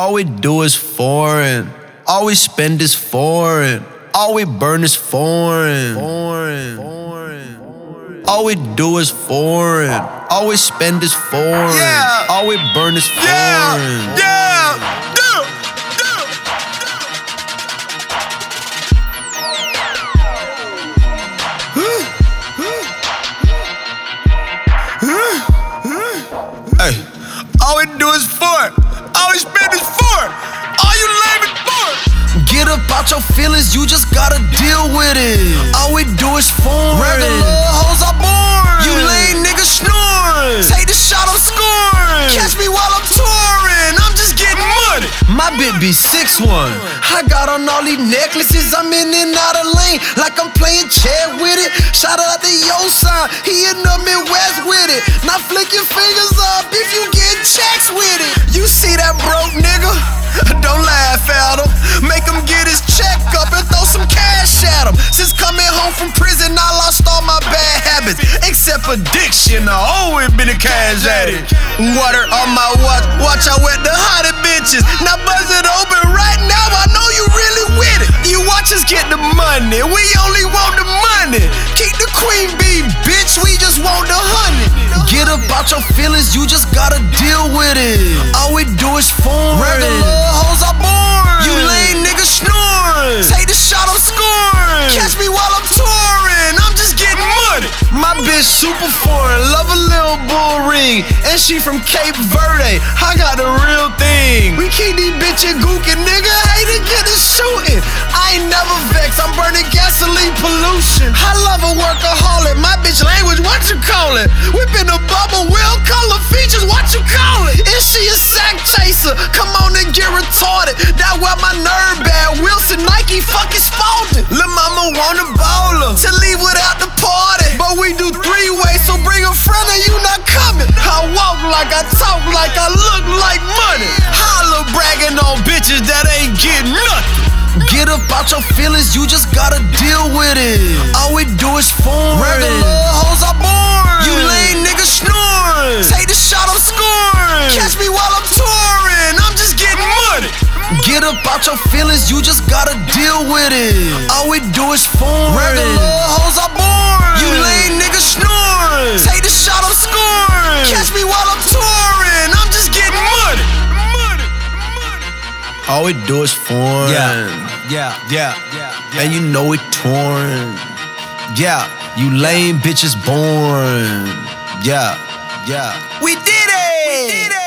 All we do is foreign. All we spend is foreign. All we burn is foreign. Foreign. Foreign. All we do is foreign. All we spend is foreign. Yeah. All we burn is foreign. Yeah, yeah, yeah, Hey, all we do is fart. All spend is fart. All you lame fart. Get up out your feelings, you just gotta deal with it. All we do is foreign. Regular hoes are born. You lame niggas snoring. Take the shot, I'm scoring. Catch me while I'm touring. I'm just getting money. My bit be 6'1. I got on all these necklaces, I'm in and out of lane like I'm playing chess with it. Shout out to Yo Sign, he in the Midwest with it. Now flick your fingers up if you get checks with it. Addiction, I always been a cash addict. Water on my watch, watch out with the hottest bitches. Now buzz it open right now, I know you really with it. You watch us get the money, we only want the money. Keep the queen bee, bitch, we just want the honey. Get about your feelings, you just gotta deal with it. All we do is foreign. Regular hoes are Bitch super foreign, love a little bull ring, and she from Cape Verde. I got the real thing. We keep these bitches gookin', nigga. Hate to get it shooting. I ain't never vexed. I'm burning gasoline pollution. I love a workaholic. My bitch language, what you call it? Whipping a bubble, wheel color features, what you call it? Is she a sack chaser? Come on and get retarded. That where my nerve bad. Wilson, Nike, fucking Spalding. Lil' mama want like I talk like I look like money. Holla bragging on bitches that ain't getting nothing. Get up out your feelings, you just gotta deal with it. All we do is foreign. Regular hoes are born. You lame niggas snoring. Take the shot, I'm scoring. Catch me while I'm touring. I'm just getting money. Get up out your feelings, you just gotta deal with it. All we do is foreign. Regular All we do is form. Yeah. Yeah. Yeah. yeah. yeah. And you know it torn. Yeah. You lame bitches born. Yeah. Yeah. We did it! We did it!